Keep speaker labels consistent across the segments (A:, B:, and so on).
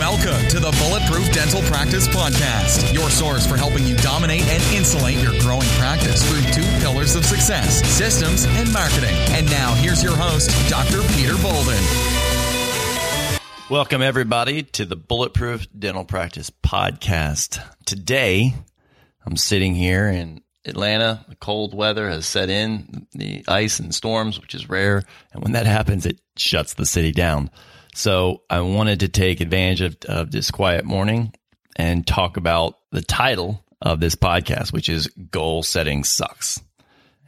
A: Welcome to the Bulletproof Dental Practice Podcast, your source for helping you dominate and insulate your growing practice through two pillars of success systems and marketing. And now, here's your host, Dr. Peter Boulden.
B: Welcome, everybody, to the Bulletproof Dental Practice Podcast. Today, I'm sitting here in Atlanta. The cold weather has set in, the ice and storms, which is rare. And when that happens, it shuts the city down. So I wanted to take advantage of, of this quiet morning and talk about the title of this podcast, which is Goal Setting Sucks.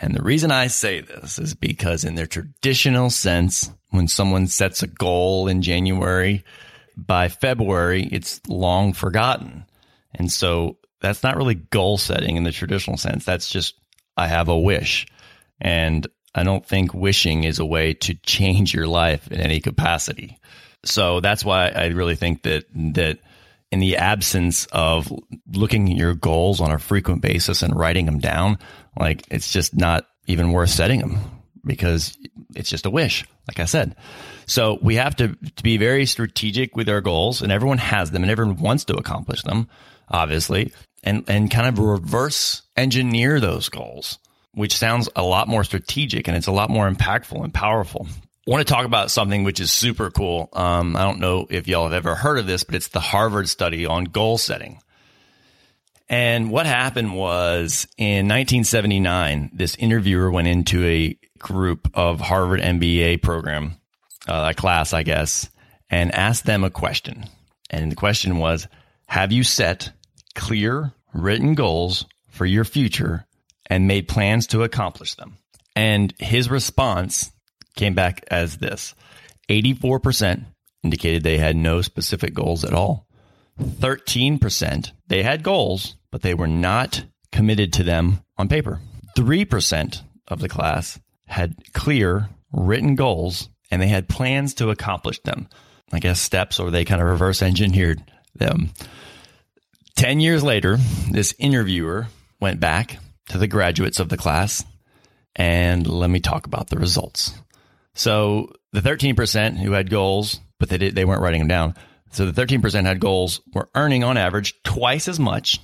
B: And the reason I say this is because in their traditional sense, when someone sets a goal in January, by February, it's long forgotten. And so that's not really goal setting in the traditional sense. That's just, I have a wish. And I don't think wishing is a way to change your life in any capacity. So that's why I really think that, that in the absence of looking at your goals on a frequent basis and writing them down, like it's just not even worth setting them because it's just a wish, like I said. So we have to, to be very strategic with our goals and everyone has them and everyone wants to accomplish them, obviously, and, and kind of reverse engineer those goals, which sounds a lot more strategic and it's a lot more impactful and powerful. I want to talk about something which is super cool. Um, I don't know if y'all have ever heard of this, but it's the Harvard study on goal setting. And what happened was in 1979, this interviewer went into a group of Harvard MBA program, uh, a class, I guess, and asked them a question. And the question was, have you set clear written goals for your future and made plans to accomplish them? And his response came back as this 84% indicated they had no specific goals at all. 13% they had goals, but they were not committed to them on paper. 3% of the class had clear written goals and they had plans to accomplish them. I guess steps or they kind of reverse engineered them. 10 years later, this interviewer went back to the graduates of the class and let me talk about the results. So the 13% who had goals, but they did, they weren't writing them down. So the 13% had goals were earning on average twice as much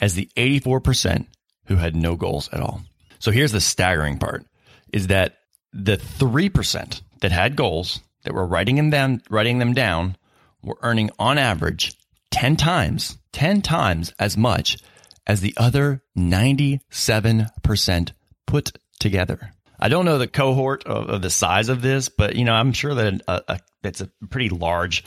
B: as the 84% who had no goals at all. So here's the staggering part is that the 3% that had goals that were writing them down, writing them down were earning on average 10 times, 10 times as much as the other 97% put together. I don't know the cohort of, of, the size of this, but you know, I'm sure that a, a, it's a pretty large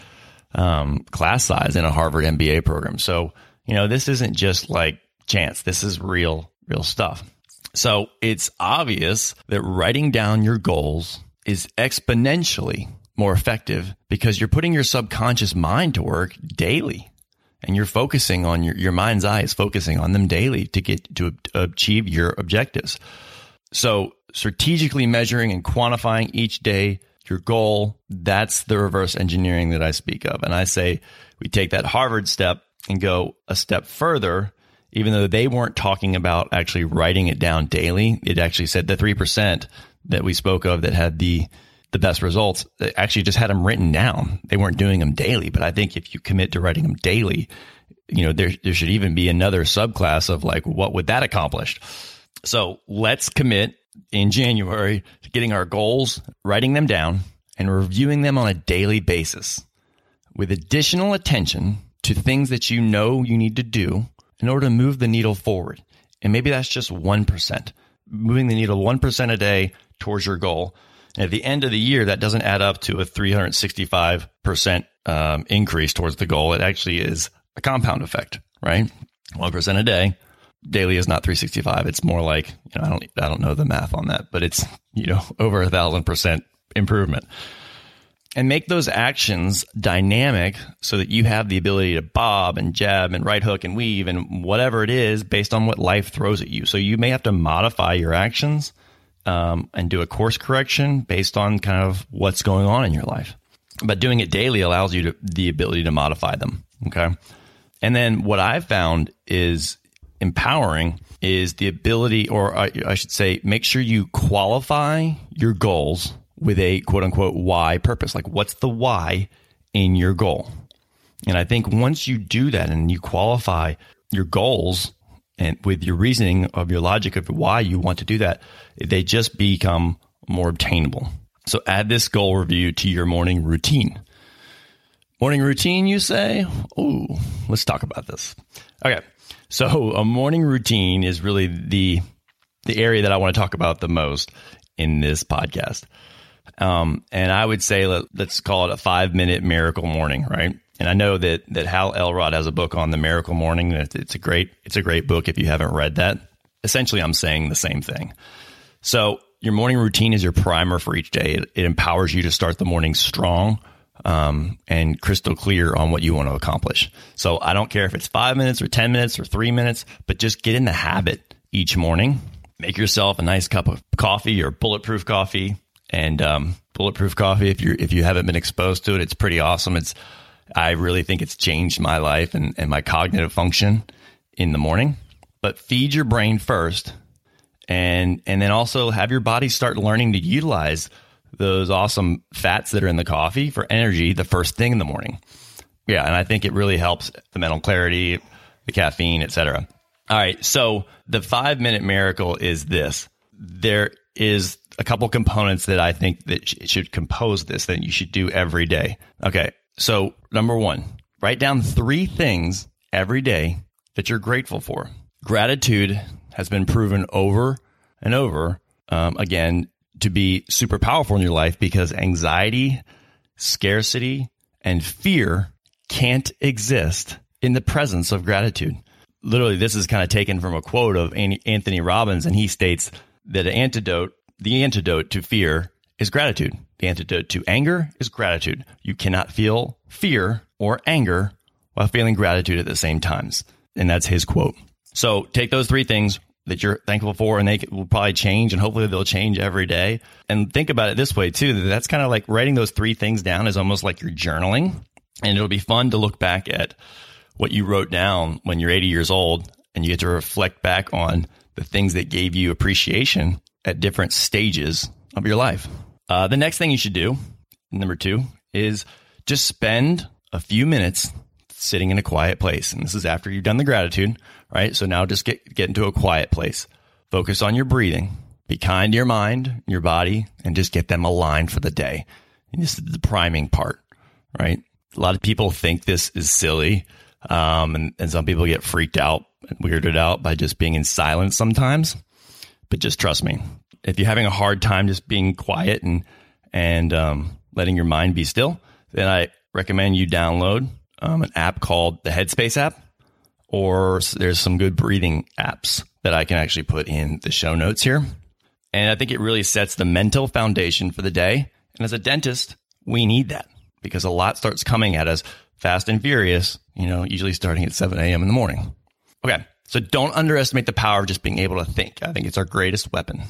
B: um, class size in a Harvard MBA program. So, you know, this isn't just like chance. This is real, real stuff. So it's obvious that writing down your goals is exponentially more effective because you're putting your subconscious mind to work daily and you're focusing on your, your mind's eye is focusing on them daily to get to achieve your objectives. So strategically measuring and quantifying each day your goal, that's the reverse engineering that I speak of. And I say we take that Harvard step and go a step further, even though they weren't talking about actually writing it down daily. It actually said the 3% that we spoke of that had the the best results actually just had them written down. They weren't doing them daily, but I think if you commit to writing them daily, you know, there, there should even be another subclass of like, what would that accomplish? So let's commit in January to getting our goals, writing them down, and reviewing them on a daily basis with additional attention to things that you know you need to do in order to move the needle forward. And maybe that's just 1%, moving the needle 1% a day towards your goal. At the end of the year, that doesn't add up to a 365% um, increase towards the goal. It actually is a compound effect, right? 1% a day daily is not 365. It's more like, you know, I don't, I don't know the math on that, but it's, you know, over a thousand percent improvement. And make those actions dynamic so that you have the ability to bob and jab and right hook and weave and whatever it is based on what life throws at you. So you may have to modify your actions um, and do a course correction based on kind of what's going on in your life. But doing it daily allows you to, the ability to modify them. Okay. And then what I've found is empowering is the ability, or I, I should say, make sure you qualify your goals with a quote unquote why purpose. Like, what's the why in your goal? And I think once you do that and you qualify your goals and with your reasoning of your logic of why you want to do that, they just become more obtainable. So add this goal review to your morning routine. Morning routine, you say? Oh, let's talk about this. Okay. So a morning routine is really the the area that I want to talk about the most in this podcast. Um, and I would say let, us call it a five minute miracle morning, right? And I know that that Hal Elrod has a book on the miracle morning. It's a great it's a great book if you haven't read that. Essentially, I'm saying the same thing. So your morning routine is your primer for each day. It, it empowers you to start the morning strong um, and crystal clear on what you want to accomplish. So I don't care if it's five minutes or ten minutes or three minutes, but just get in the habit each morning. Make yourself a nice cup of coffee or bulletproof coffee. And um, bulletproof coffee, if you if you haven't been exposed to it, it's pretty awesome. It's I really think it's changed my life and, and my cognitive function in the morning. But feed your brain first and and then also have your body start learning to utilize those awesome fats that are in the coffee for energy the first thing in the morning. Yeah, and I think it really helps the mental clarity, the caffeine, etc. All right, so the 5-minute miracle is this. There is a couple components that I think that should compose this that you should do every day. Okay, so, number one, write down three things every day that you're grateful for. Gratitude has been proven over and over um, again to be super powerful in your life because anxiety, scarcity, and fear can't exist in the presence of gratitude. Literally, this is kind of taken from a quote of Anthony Robbins, and he states that an antidote, the antidote to fear is gratitude. The antidote to anger is gratitude. You cannot feel fear or anger while feeling gratitude at the same times. And that's his quote. So take those three things that you're thankful for and they will probably change and hopefully they'll change every day. And think about it this way too. That's kind of like writing those three things down is almost like you're journaling and it'll be fun to look back at what you wrote down when you're 80 years old and you get to reflect back on the things that gave you appreciation at different stages of your life. Uh, the next thing you should do, number two, is just spend a few minutes sitting in a quiet place. And this is after you've done the gratitude, right? So now just get, get into a quiet place. Focus on your breathing. Be kind to your mind, your body, and just get them aligned for the day. And this is the priming part, right? A lot of people think this is silly. Um, and, and some people get freaked out and weirded out by just being in silence sometimes. But just trust me, if you're having a hard time just being quiet and and um, letting your mind be still, then I recommend you download um, an app called the Headspace app, or there's some good breathing apps that I can actually put in the show notes here. And I think it really sets the mental foundation for the day. And as a dentist, we need that because a lot starts coming at us fast and furious, you know, usually starting at 7 a.m. in the morning. Okay. So don't underestimate the power of just being able to think. I think it's our greatest weapon.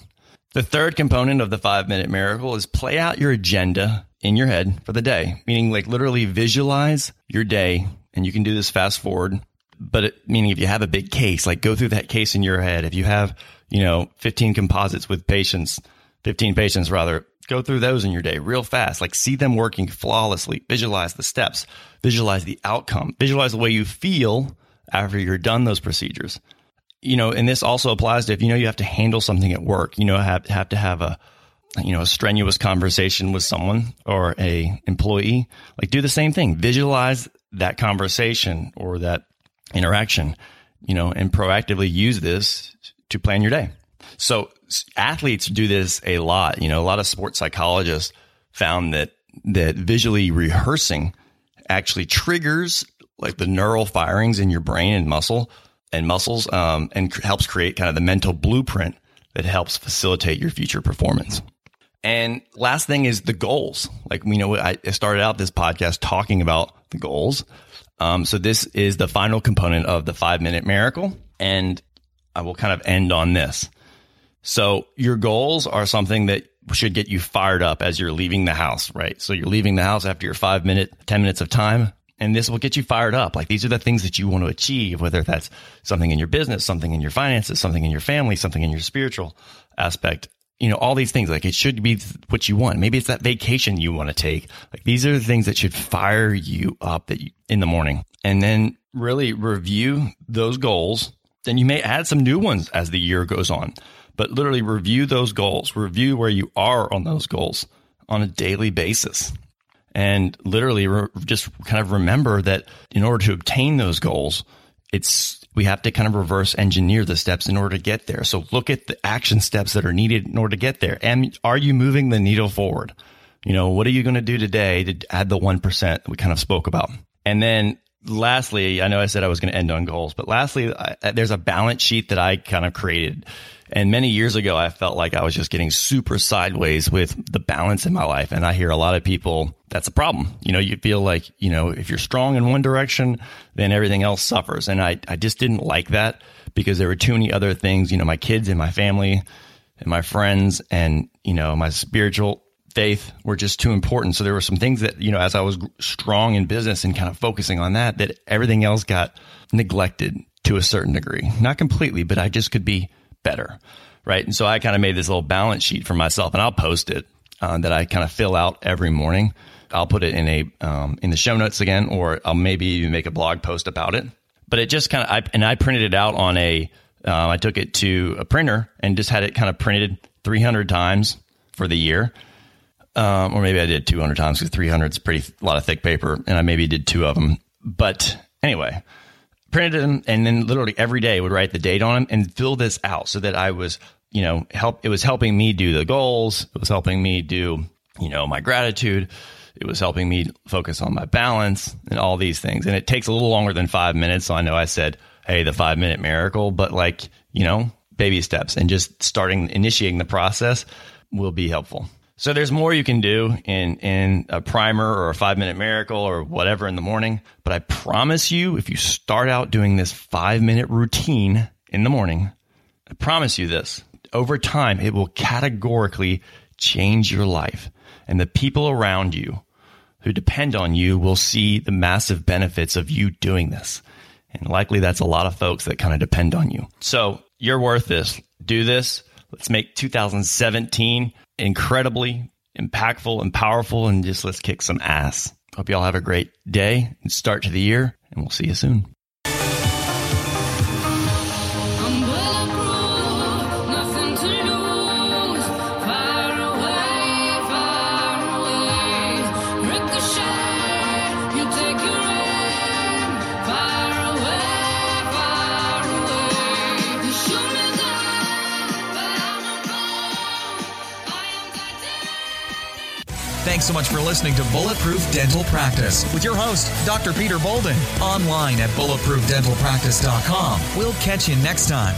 B: The third component of the five minute miracle is play out your agenda in your head for the day, meaning like literally visualize your day. And you can do this fast forward, but it, meaning if you have a big case, like go through that case in your head. If you have, you know, 15 composites with patients, 15 patients rather, go through those in your day real fast. Like see them working flawlessly. Visualize the steps, visualize the outcome, visualize the way you feel after you're done those procedures you know, and this also applies to if you know you have to handle something at work, you know, have have to have a you know a strenuous conversation with someone or a employee. Like do the same thing. Visualize that conversation or that interaction, you know, and proactively use this to plan your day. So athletes do this a lot. You know, a lot of sports psychologists found that that visually rehearsing actually triggers like the neural firings in your brain and muscle and muscles um, and helps create kind of the mental blueprint that helps facilitate your future performance. And last thing is the goals. Like we know, I started out this podcast talking about the goals. Um, so this is the final component of the five minute miracle. And I will kind of end on this. So your goals are something that should get you fired up as you're leaving the house, right? So you're leaving the house after your five minute, 10 minutes of time and this will get you fired up. Like these are the things that you want to achieve, whether that's something in your business, something in your finances, something in your family, something in your spiritual aspect. you know, all these things. Like it should be what you want. Maybe it's that vacation you want to take. Like these are the things that should fire you up that you, in the morning and then really review those goals. Then you may add some new ones as the year goes on, but literally review those goals, review where you are on those goals on a daily basis. And literally re- just kind of remember that in order to obtain those goals, it's we have to kind of reverse engineer the steps in order to get there. So look at the action steps that are needed in order to get there. And are you moving the needle forward? You know, what are you going to do today to add the 1% we kind of spoke about? And then lastly, I know I said I was going to end on goals, but lastly, I, there's a balance sheet that I kind of created. And many years ago, I felt like I was just getting super sideways with the balance in my life. And I hear a lot of people, that's a problem. You know, you feel like, you know, if you're strong in one direction, then everything else suffers. And I, I just didn't like that because there were too many other things, you know, my kids and my family and my friends and, you know, my spiritual faith were just too important. So there were some things that, you know, as I was strong in business and kind of focusing on that, that everything else got neglected to a certain degree. Not completely, but I just could be better. Right. And so I kind of made this little balance sheet for myself and I'll post it uh, that I kind of fill out every morning. I'll put it in a, um, in the show notes again, or I'll maybe even make a blog post about it. But it just kind of, I, and I printed it out on a, uh, I took it to a printer and just had it kind of printed 300 times for the year um, or maybe I did 200 times because 300 is pretty a lot of thick paper, and I maybe did two of them. But anyway, printed them, and then literally every day would write the date on them and fill this out so that I was, you know, help. It was helping me do the goals. It was helping me do, you know, my gratitude. It was helping me focus on my balance and all these things. And it takes a little longer than five minutes. So I know I said, hey, the five minute miracle, but like, you know, baby steps and just starting initiating the process will be helpful. So there's more you can do in in a primer or a 5-minute miracle or whatever in the morning, but I promise you if you start out doing this 5-minute routine in the morning, I promise you this, over time it will categorically change your life and the people around you who depend on you will see the massive benefits of you doing this. And likely that's a lot of folks that kind of depend on you. So you're worth this. Do this. Let's make 2017 incredibly impactful and powerful and just let's kick some ass. Hope you all have a great day and start to the year and we'll see you soon.
A: Thanks so much for listening to Bulletproof Dental Practice with your host, Dr. Peter Boulden, online at bulletproofdentalpractice.com. We'll catch you next time.